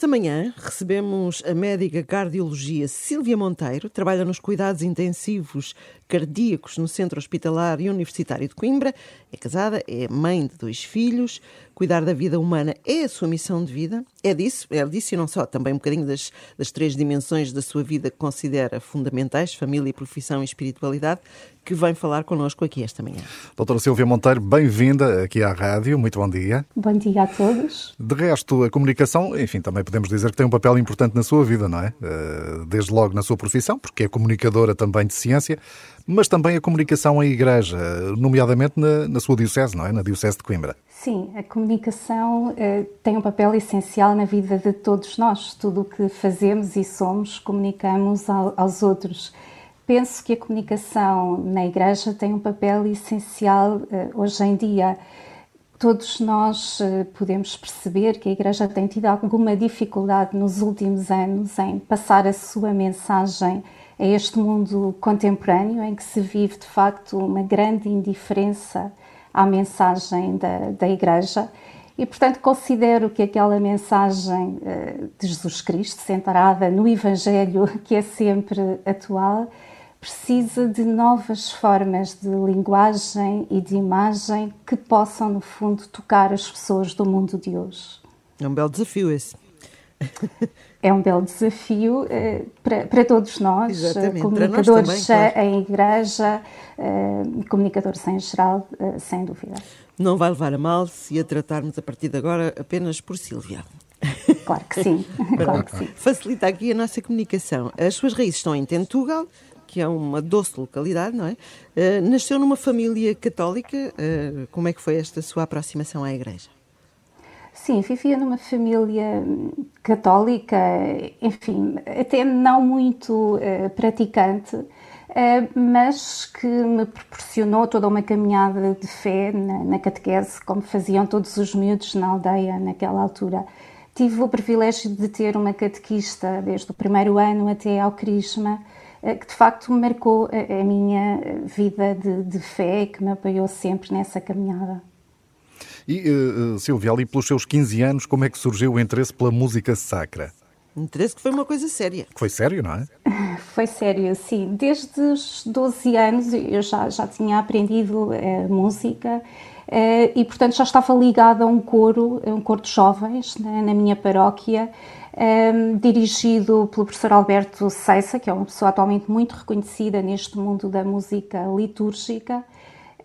Esta manhã recebemos a médica cardiologia Sílvia Monteiro, trabalha nos cuidados intensivos cardíacos no Centro Hospitalar e Universitário de Coimbra. É casada, é mãe de dois filhos. Cuidar da vida humana é a sua missão de vida. É disso, é disso e não só, também um bocadinho das, das três dimensões da sua vida que considera fundamentais, família, profissão e espiritualidade, que vem falar connosco aqui esta manhã. Doutora Silvia Monteiro, bem-vinda aqui à rádio. Muito bom dia. Bom dia a todos. De resto, a comunicação, enfim, também podemos dizer que tem um papel importante na sua vida, não é? Eh, desde logo na sua profissão, porque é comunicadora também de ciência, mas também a comunicação à Igreja, nomeadamente na, na sua Diocese, não é? Na Diocese de Coimbra. Sim, a comunicação eh, tem um papel essencial na vida de todos nós. Tudo o que fazemos e somos, comunicamos ao, aos outros. Penso que a comunicação na Igreja tem um papel essencial eh, hoje em dia. Todos nós eh, podemos perceber que a Igreja tem tido alguma dificuldade nos últimos anos em passar a sua mensagem a este mundo contemporâneo em que se vive de facto uma grande indiferença à mensagem da, da Igreja. E, portanto, considero que aquela mensagem uh, de Jesus Cristo, centrada no Evangelho, que é sempre atual, precisa de novas formas de linguagem e de imagem que possam, no fundo, tocar as pessoas do mundo de hoje. É um belo desafio esse. é um belo desafio uh, para, para, todos nós, Exatamente. comunicadores também, claro. em igreja, uh, comunicadores em geral, uh, sem dúvida. Não vai levar a mal se a tratarmos a partir de agora apenas por Silvia. Claro que sim, claro que sim. Facilita aqui a nossa comunicação. As suas raízes estão em Tentugal, que é uma doce localidade, não é? nasceu numa família católica. como é que foi esta sua aproximação à igreja? Sim, vivia numa família católica, enfim, até não muito uh, praticante, uh, mas que me proporcionou toda uma caminhada de fé na, na, catequese, como faziam todos os miúdos na aldeia naquela altura. Tive o privilégio de ter uma catequista desde o primeiro ano até ao Crisma, uh, que de facto marcou a, a minha vida de, de fé, que me apoiou sempre nessa caminhada. E, uh, Silvia, ali pelos seus 15 anos, como é que surgiu o interesse pela música sacra? Interesse que foi uma coisa séria. Foi sério, não é? Foi sério, sim. Desde os 12 anos eu já, já tinha aprendido uh, música uh, e, portanto, já estava ligada a um coro, a um coro de jovens né, na minha paróquia, um, dirigido pelo professor Alberto Seissa, que é uma pessoa atualmente muito reconhecida neste mundo da música litúrgica.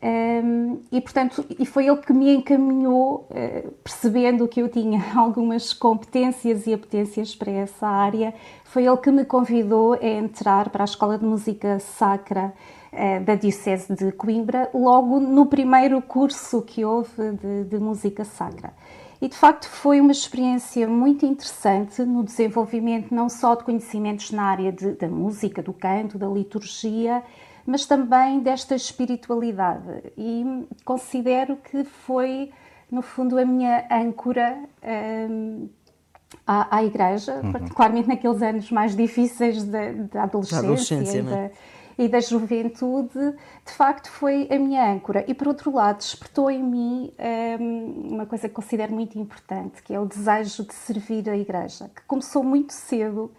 Um, e portanto, e foi ele que me encaminhou, uh, percebendo que eu tinha algumas competências e apetências para essa área, foi ele que me convidou a entrar para a Escola de Música Sacra uh, da Diocese de Coimbra, logo no primeiro curso que houve de, de música sacra. E de facto foi uma experiência muito interessante no desenvolvimento não só de conhecimentos na área de, da música, do canto, da liturgia, mas também desta espiritualidade. E considero que foi, no fundo, a minha âncora. Um, à, à, igreja, uhum. particularmente naqueles anos mais difíceis da, da adolescência, da adolescência e, da, é? e, da, juventude, de facto foi a minha âncora. E por outro lado, despertou em mim um, uma coisa que considero muito importante, que é o desejo de servir a igreja, que começou muito cedo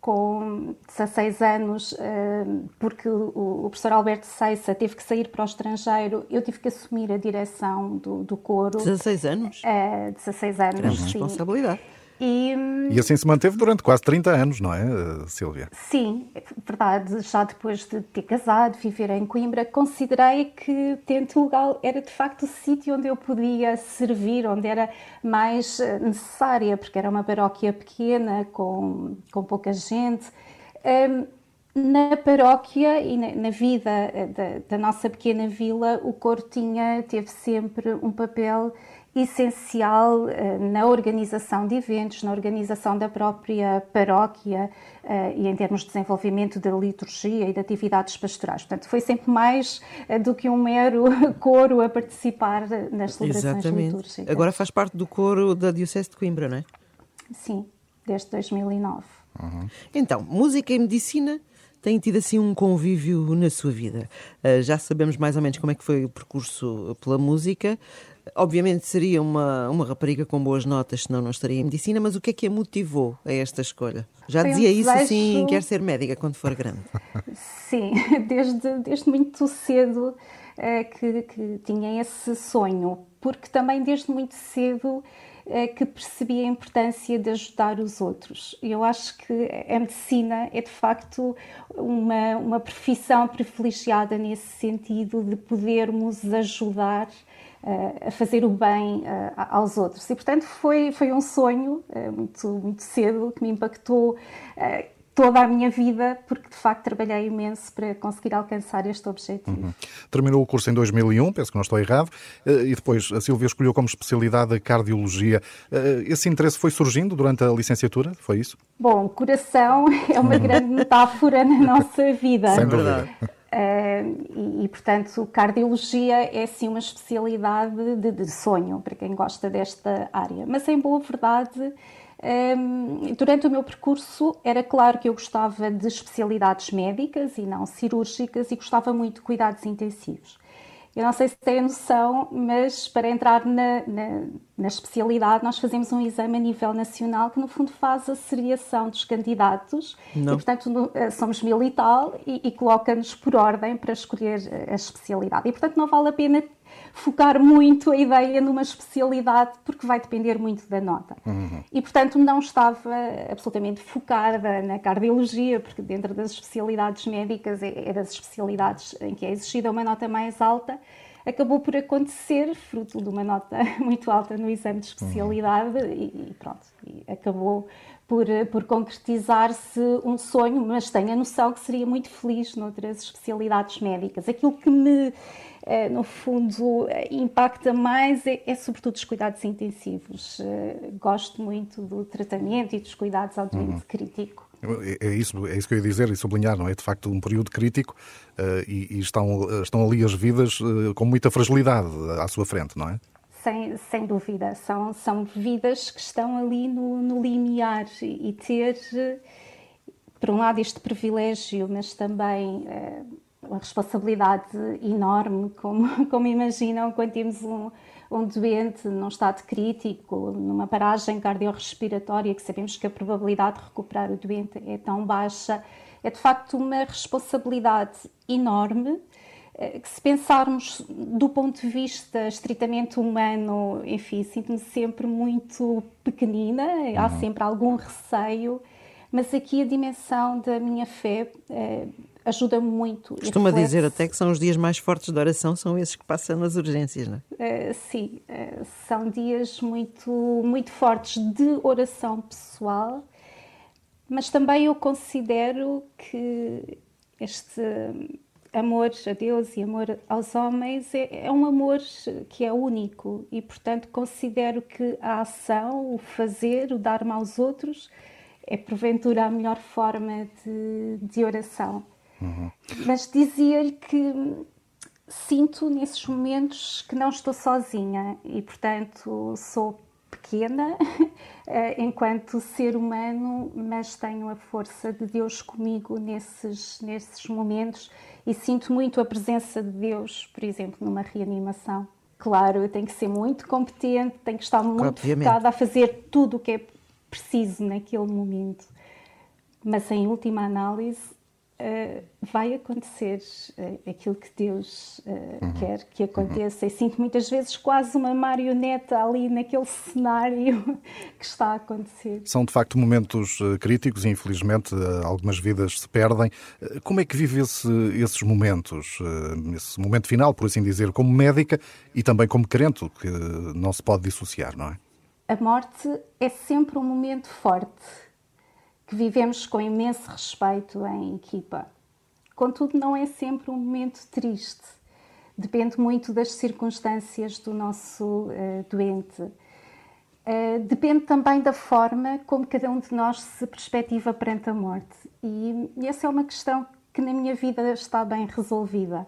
com 16 anos, eh, porque o professor Alberto Seissa teve que sair para o estrangeiro, eu tive que assumir a direção do, do coro. 16 anos? É, 16 anos, Grande responsabilidade. E, e, assim se manteve durante quase 30 anos, não é, Silvia? Sim, verdade. Já depois de ter casado, viver em Coimbra, considerei que Tentugal era de facto o sítio onde eu podia servir, onde era mais eh, necessária, porque era uma paróquia pequena, com, com pouca gente. Um, na paróquia e na, na vida eh, da, da, nossa pequena vila, o coro tinha, teve sempre um papel essencial uh, na organização de eventos, na organização da própria paróquia uh, e em termos de desenvolvimento da liturgia e de atividades pastorais. Portanto, foi sempre mais uh, do que um mero coro a participar nas celebrações Exatamente. litúrgicas. Agora faz parte do coro da Diocese de Coimbra, não é? Sim, desde 2009. Uhum. Então, música e medicina têm tido assim um convívio na sua vida. Uh, já sabemos mais ou menos como é que foi o percurso pela música. Obviamente seria uma, uma rapariga com boas notas, senão não estaria em medicina, mas o que é que a motivou a esta escolha? Já Foi dizia um isso assim, quer ser médica quando for grande? Sim, desde, desde muito cedo é, que, que tinha esse sonho, porque também desde muito cedo que percebi a importância de ajudar os outros. Eu acho que a medicina é de facto uma, uma profissão privilegiada nesse sentido de podermos ajudar uh, a fazer o bem uh, aos outros. E, portanto, foi, foi um sonho uh, muito, muito cedo que me impactou toda a minha vida, porque de facto trabalhei imenso para conseguir alcançar este objetivo. Uhum. Terminou o curso em 2001, penso que não estou errado, eh, e depois a Silvia escolheu como especialidade a cardiologia. Eh, esse interesse foi surgindo durante a licenciatura? Foi isso? Bom, coração é uma grande metáfora na nossa vida. Sem dúvida. Uh, e, e, portanto, cardiologia é sim uma especialidade de, de sonho para quem gosta desta área. Mas, em boa verdade, um, durante o meu percurso, era claro que eu gostava de especialidades médicas e não cirúrgicas e gostava muito de cuidados intensivos. Eu não sei se têm noção, mas para entrar na, na, na, especialidade, nós fazemos um exame a nível nacional que, no fundo, faz a seriação dos candidatos. Não. E, portanto, no, eh, somos mil e tal e, e coloca-nos por ordem para escolher a especialidade. E, portanto, não vale a pena focar muito a ideia numa especialidade, porque vai depender muito da nota. Uhum. E, portanto, não estava absolutamente focada na cardiologia, porque dentro das especialidades médicas é, é das especialidades em que é exigida uma nota mais alta. Acabou por acontecer, fruto de uma nota muito alta no exame de especialidade, uhum. e, e, pronto, e acabou por, por concretizar-se um sonho, mas tenho a noção que seria muito feliz noutras especialidades médicas. Aquilo que me eh, no fundo, impacta mais é, é, sobretudo os cuidados intensivos. Eh, gosto muito do tratamento e dos cuidados ao doente uhum. crítico. É, é isso, é isso que eu ia dizer e sublinhar, não é? De facto, um período crítico uh, e, e, estão, estão ali as vidas uh, com muita fragilidade à sua frente, não é? Sem, sem dúvida. São, são vidas que estão ali no, no limiar e ter, por um lado, este privilégio, mas também. Uh, uma responsabilidade enorme, como, como imaginam quando temos um, um doente num estado crítico, numa paragem cardiorrespiratória, que sabemos que a probabilidade de recuperar o doente é tão baixa, é de facto uma responsabilidade enorme eh, que se pensarmos do ponto de vista estritamente humano, enfim, sinto-me sempre muito pequenina, uhum. há sempre algum receio, mas aqui a dimensão da minha fé eh, ajuda muito. Costuma dizer até que são os dias mais fortes de oração, são esses que passam nas urgências, não é? Uh, sim, uh, são dias muito, muito fortes de oração pessoal, mas também eu considero que este amor a Deus e amor aos homens é, é um amor que é único e, portanto, considero que a ação, o fazer, o dar-me aos outros é porventura a melhor forma de, de oração. Uhum. Mas dizia-lhe que sinto nesses momentos que não estou sozinha e, portanto, sou pequena eh, enquanto ser humano, mas tenho a força de Deus comigo nesses, nesses momentos e sinto muito a presença de Deus, por exemplo, numa reanimação. Claro, eu tenho que ser muito competente, tenho que estar muito Obviamente. focada a fazer tudo o que é preciso naquele momento. Mas, em última análise, uh, vai acontecer uh, aquilo que Deus uh, uhum. quer que aconteça. Uhum. E sinto muitas vezes quase uma marioneta ali naquele cenário que está a acontecer. São de facto momentos críticos e infelizmente algumas vidas se perdem. Como é que vive esse, esses momentos? Esse momento final, por assim dizer, como médica e também como crente, que não se pode dissociar, não é? A morte é sempre um momento forte que vivemos com imenso respeito em equipa. Contudo, não é sempre um momento triste. Depende muito das circunstâncias do nosso uh, doente. Uh, depende também da forma como cada um de nós se perspectiva perante a morte. E, e essa é uma questão que na minha vida está bem resolvida.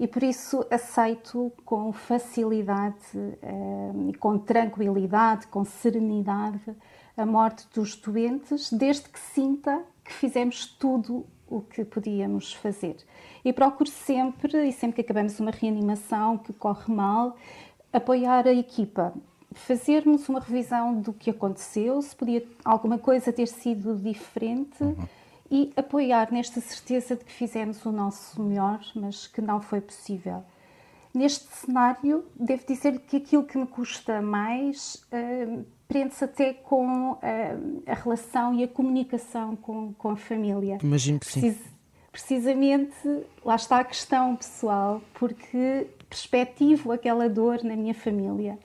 E por isso aceito com facilidade uh, e com tranquilidade, com serenidade, a morte dos doentes, desde que sinta que fizemos tudo o que podíamos fazer. E procuro sempre, e sempre que acabamos uma reanimação que corre mal, apoiar a equipa, fazermos uma revisão do que aconteceu, se podia alguma coisa ter sido diferente uhum. e apoiar nesta certeza de que fizemos o nosso melhor, mas que não foi possível. Neste cenário, devo dizer que aquilo que me custa mais uh, prende-se até com uh, a relação e a comunicação com, com a família. Imagino que sim. precisamente, lá está a questão pessoal, porque perspectivo aquela dor na minha família.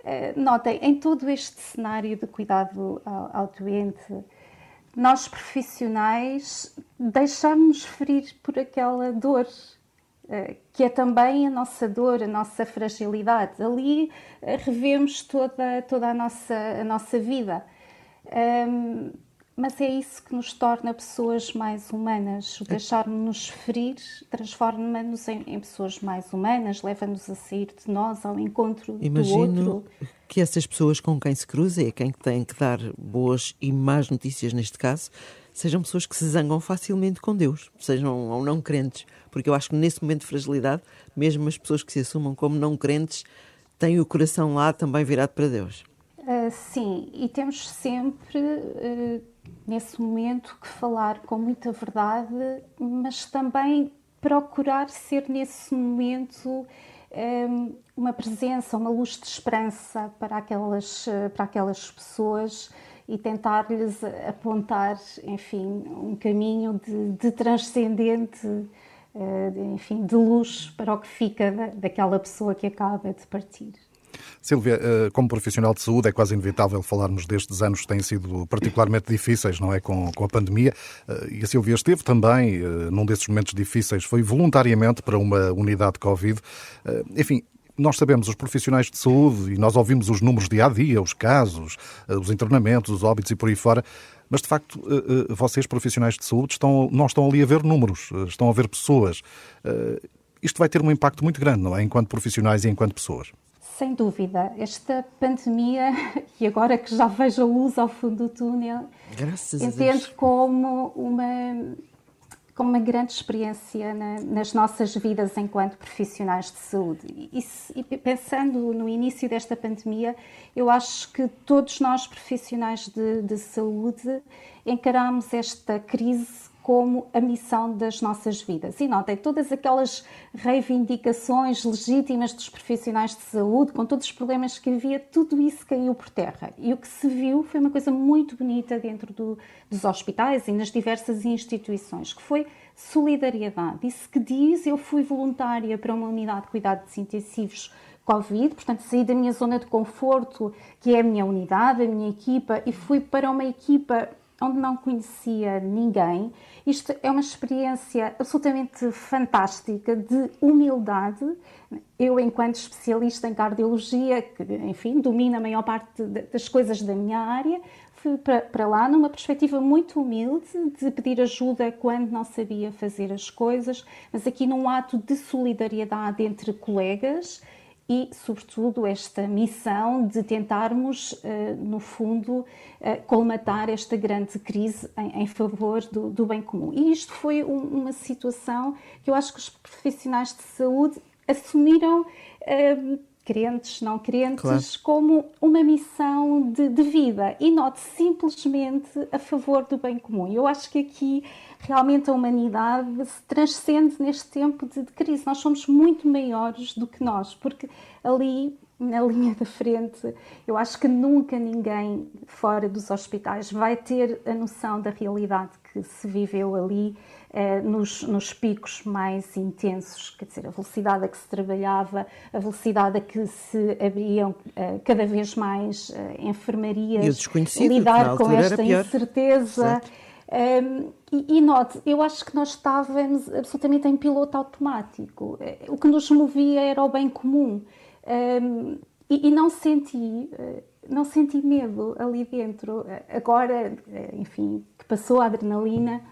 Uh, notem, em todo este cenário de cuidado ao, ao doente, nós profissionais deixamos ferir por aquela dor eh, que é também a nossa dor, a nossa fragilidade. Ali eh, revemos toda, toda a, nossa, a nossa vida. Um, mas é isso que nos torna pessoas mais humanas. O é. deixar-nos ferir transforma-nos em, em, pessoas mais humanas, leva-nos a sair de nós ao encontro Imagino do outro. que essas pessoas com quem se cruza, é quem tem que dar boas e más notícias neste caso, sejam pessoas que se zangam facilmente com Deus, sejam ou não crentes, porque eu acho que nesse momento de fragilidade, mesmo as pessoas que se assumam como não crentes têm o coração lá também virado para Deus. Uh, sim, e temos sempre uh, nesse momento que falar com muita verdade, mas também procurar ser nesse momento um, ah, uma presença, uma luz de esperança para aquelas, para aquelas pessoas e tentar-lhes apontar, enfim, um caminho de, de transcendente, eh, enfim, de luz para o que fica da, daquela pessoa que acaba de partir. Silvia, eh, como profissional de saúde, é quase inevitável falarmos destes anos que têm sido particularmente difíceis, não é? Com, com a pandemia. Eh, e a Silvia esteve também num desses momentos difíceis, foi voluntariamente para uma unidade de Covid. Enfim, nós sabemos, os profissionais de saúde, e nós ouvimos os números dia a dia, os casos, eh, os internamentos, os óbitos e por aí fora, mas de facto, eh, eh, vocês, profissionais de saúde, estão, não estão ali a ver números, estão a ver pessoas. Isto vai ter um impacto muito grande, não é? Enquanto profissionais e enquanto pessoas. Sem dúvida. Esta pandemia, e agora que já vejo a luz ao fundo do túnel, Graças entendo como uma como uma grande experiência na, nas nossas vidas enquanto profissionais de saúde. E, e, pensando no início desta pandemia, eu acho que todos nós profissionais de, de saúde encaramos esta crise como a missão das nossas vidas. E notem, todas aquelas reivindicações legítimas dos profissionais de saúde, com todos os problemas que havia, tudo isso caiu por terra. E o que se viu foi uma coisa muito bonita dentro do, dos hospitais e nas diversas instituições, que foi solidariedade. Isso que diz, eu fui voluntária para uma unidade de cuidados intensivos Covid, portanto saí da minha zona de conforto, que é a minha unidade, a minha equipa, e fui para uma equipa onde não conhecia ninguém. Isto é uma experiência absolutamente fantástica de humildade. Eu, enquanto especialista em cardiologia, que, enfim, domina a maior parte das coisas da minha área, fui para lá numa perspectiva muito humilde de pedir ajuda quando não sabia fazer as coisas, mas aqui num ato de solidariedade entre colegas e, sobretudo, esta missão de tentarmos, eh, no fundo, eh, colmatar esta grande crise em, favor do, bem comum. E isto foi uma situação que eu acho que os profissionais de saúde assumiram eh, crentes, não crentes, claro. como uma missão de, de, vida e não simplesmente a favor do bem comum. Eu acho que aqui realmente a humanidade se transcende neste tempo de, de crise. Nós somos muito maiores do que nós, porque ali na linha da frente, eu acho que nunca ninguém fora dos hospitais vai ter a noção da realidade que se viveu ali eh, nos, nos, picos mais intensos, quer dizer, a velocidade a que se trabalhava, a velocidade a que se abriam eh, cada vez mais eh, enfermarias, lidar com esta incerteza. Um, ehm, e, e note, eu acho que nós estávamos absolutamente em piloto automático. O que nos movia era o bem comum. Um, e, e, não senti, eh, não senti medo ali dentro. Agora, eh, enfim, que passou a adrenalina,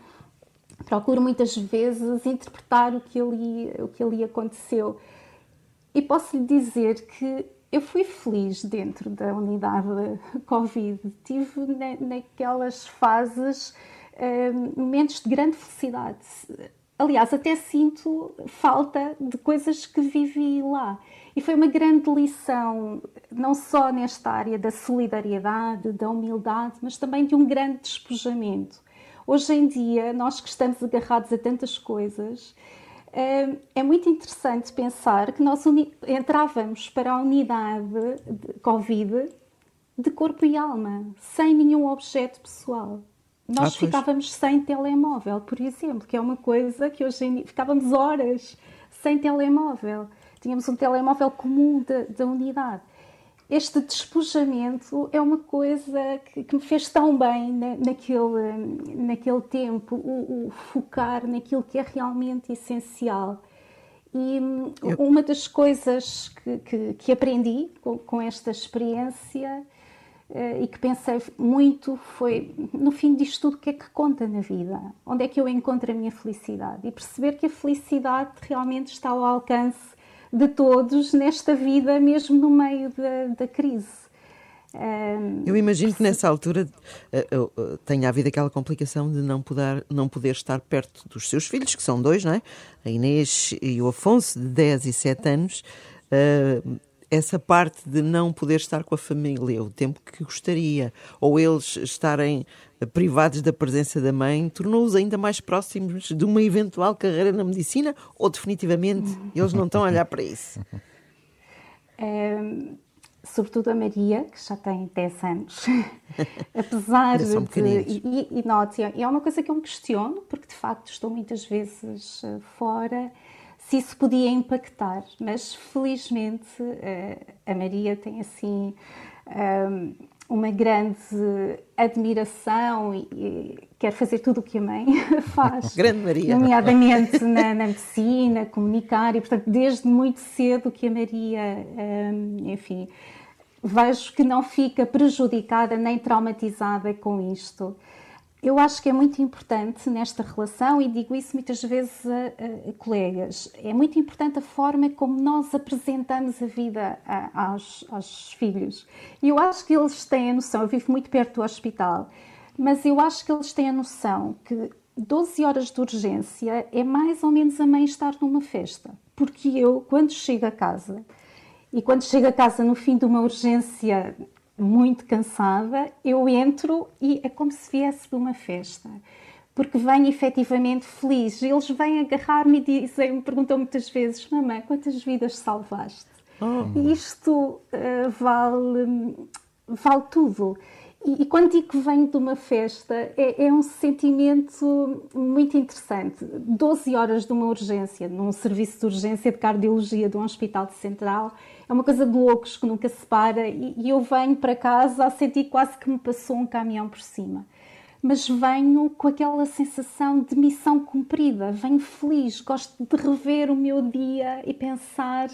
procuro muitas vezes interpretar o que ali, o que ali aconteceu. E posso lhe dizer que eu fui feliz dentro da unidade Covid. Tive na, naquelas fases um, momentos de grande felicidade. Aliás, até sinto falta de coisas que vivi lá. E foi uma grande lição, não só nesta área da solidariedade, da humildade, mas também de um grande despojamento. Hoje em dia, nós que estamos agarrados a tantas coisas, eh, é muito interessante pensar que nós entrávamos para a unidade de Covid de corpo e alma, sem nenhum objeto pessoal. Nós ah, ficávamos sem telemóvel, por exemplo, que é uma coisa que hoje em dia ficávamos horas sem telemóvel. Tínhamos um telemóvel comum da unidade. Este despojamento é uma coisa que, que me fez tão bem na, naquele, naquele tempo, o, o, focar naquilo que é realmente essencial. E Eu... uma das coisas que, que, que aprendi com, com esta experiência e que pensei muito foi, no fim disto tudo, o que é que conta na vida? Onde é que eu encontro a minha felicidade? E perceber que a felicidade realmente está ao alcance de todos nesta vida, mesmo no meio da, da crise. eu imagino que nessa altura uh, tenha havido aquela complicação de não poder, não poder estar perto dos seus filhos, que são dois, não é? A Inês e o Afonso, de 10 e 7 anos. Essa parte de não poder estar com a família o tempo que gostaria, ou eles estarem privados da presença da mãe, tornou-os ainda mais próximos de uma eventual carreira na medicina, ou definitivamente eles não estão a olhar para isso? É, sobretudo a Maria, que já tem 10 anos, apesar de. E, e, e note, é uma coisa que eu me questiono, porque de facto estou muitas vezes eh, fora se isso podia impactar, mas felizmente eh, a Maria tem assim ehm, uma grande admiração e quer fazer tudo o que a mãe faz. Grande Maria. Nomeadamente na, na, medicina, comunicar, e portanto, desde muito cedo que a Maria, ehm, enfim, vejo que não fica prejudicada nem traumatizada com isto eu acho que é muito importante nesta relação, e digo isso muitas vezes a, a, colegas, é muito importante a forma como nós apresentamos a vida a, aos, aos, filhos. E eu acho que eles têm a noção, eu vivo muito perto do hospital, mas eu acho que eles têm a noção que 12 horas de urgência é mais ou menos a mãe estar numa festa. Porque eu, quando chego a casa, e quando chego a casa no fim de uma urgência muito cansada, eu entro e é como se viesse de uma festa. Porque venho efetivamente feliz. Eles vêm agarrar-me e dizem, me perguntam muitas vezes: Mamãe, quantas vidas salvaste? Oh. E isto uh, vale, vale tudo. E, quando digo que venho de uma festa, é, é, um sentimento muito interessante. 12 horas de uma urgência, num serviço de urgência de cardiologia de um hospital central, é uma coisa de loucos que nunca se para. E, e eu venho para casa a sentir quase que me passou um caminhão por cima. Mas venho com aquela sensação de missão cumprida, venho feliz, gosto de rever o meu dia e pensar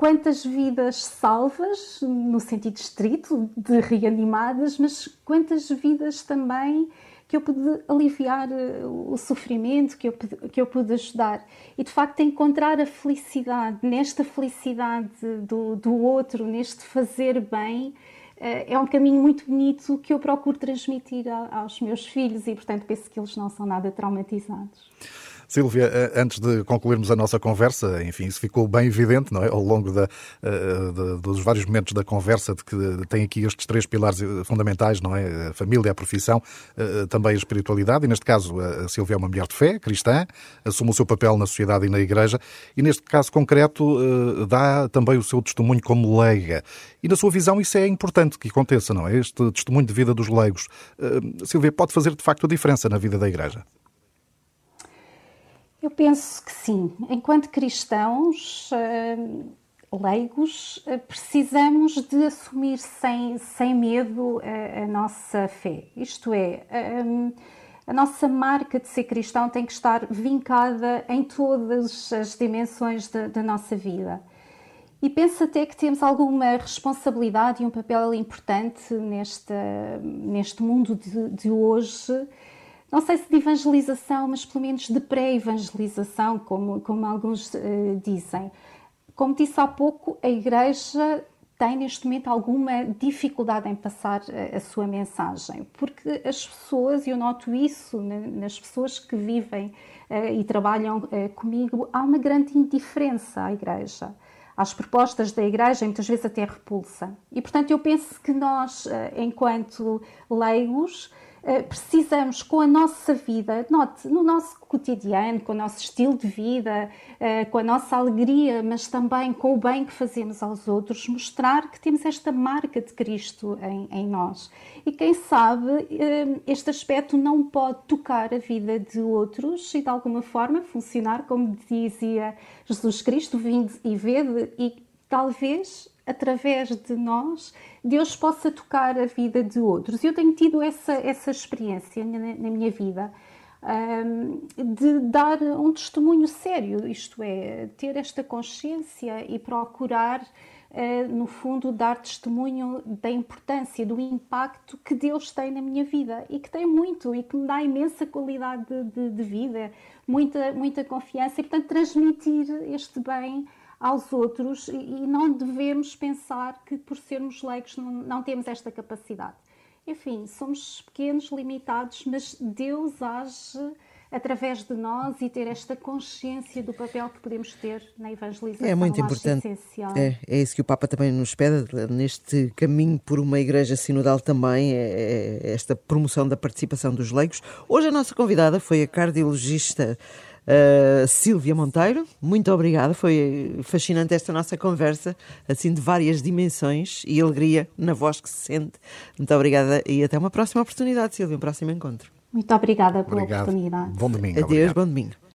quantas vidas salvas, no sentido estrito, de reanimadas, mas quantas vidas também que eu pude aliviar eh, o sofrimento, que eu, que eu pude ajudar. E de facto, encontrar a felicidade, nesta felicidade do, do outro, neste fazer bem, eh, é um caminho muito bonito que eu procuro transmitir aos meus filhos e, portanto, penso que eles não são nada traumatizados. Silvia, eh, antes de concluirmos a nossa conversa, enfim, isso ficou bem evidente, não é? Ao longo da, eh, de, dos vários momentos da conversa, de que tem aqui estes três pilares eh, fundamentais, não é? A família, a profissão, também a espiritualidade, e neste caso a Silvia é uma mulher de fé, cristã, assume o seu papel na sociedade e na igreja, e neste caso concreto dá também o seu testemunho como leiga. E na sua visão isso é importante que aconteça, não é? Este testemunho de vida dos leigos. Silvia, pode fazer de facto a diferença na vida da igreja? Eu penso que sim. Enquanto cristãos uh, leigos, uh, precisamos de assumir sem, sem medo a, a nossa fé. Isto é, um, a nossa marca de ser cristão tem que estar vincada em todas as dimensões da, da nossa vida. E penso até que temos alguma responsabilidade e um papel importante neste, neste mundo de, de hoje não sei se de evangelização, mas pelo menos de pré-evangelização, como, como alguns uh, dizem. Como disse há pouco, a Igreja tem neste momento alguma dificuldade em passar a, eh, a sua mensagem, porque as pessoas, e eu noto isso nas pessoas que vivem uh, e trabalham uh, comigo, há uma grande indiferença à Igreja. às propostas da Igreja muitas vezes até repulsa. E, portanto, eu penso que nós, enquanto leigos, precisamos, com a nossa vida, note, no nosso cotidiano, com o nosso estilo de vida, eh, com a nossa alegria, mas também com o bem que fazemos aos outros, mostrar que temos esta marca de Cristo em, em nós. E quem sabe este aspecto não pode tocar a vida de outros e de alguma forma funcionar, como dizia Jesus Cristo, vinde e vede, e talvez através de nós, Deus possa tocar a vida de outros. Eu tenho tido essa, essa experiência na, na minha vida. Um, de dar um testemunho sério, isto é, ter esta consciência e procurar, uh, no fundo, dar testemunho da importância, do impacto que Deus tem na minha vida e que tem muito e que me dá imensa qualidade de, de, de vida, muita, muita confiança e, portanto, transmitir este bem aos outros e não devemos pensar que por sermos leigos não, não temos esta capacidade. Enfim, somos pequenos, limitados, mas Deus age através de nós e ter esta consciência do papel que podemos ter na evangelização. É muito importante. É, é isso que o Papa também nos pede, neste caminho por uma igreja sinodal também, é, é esta promoção da participação dos leigos. Hoje a nossa convidada foi a cardiologista Uh, Sílvia Monteiro, muito obrigada. Foi fascinante esta nossa conversa, assim de várias dimensões e alegria na voz que se sente. Muito obrigada e até uma próxima oportunidade, Sílvia, um próximo encontro. Muito obrigada pela Obrigado. oportunidade. Bom domingo. Adeus, obrigado. bom domingo.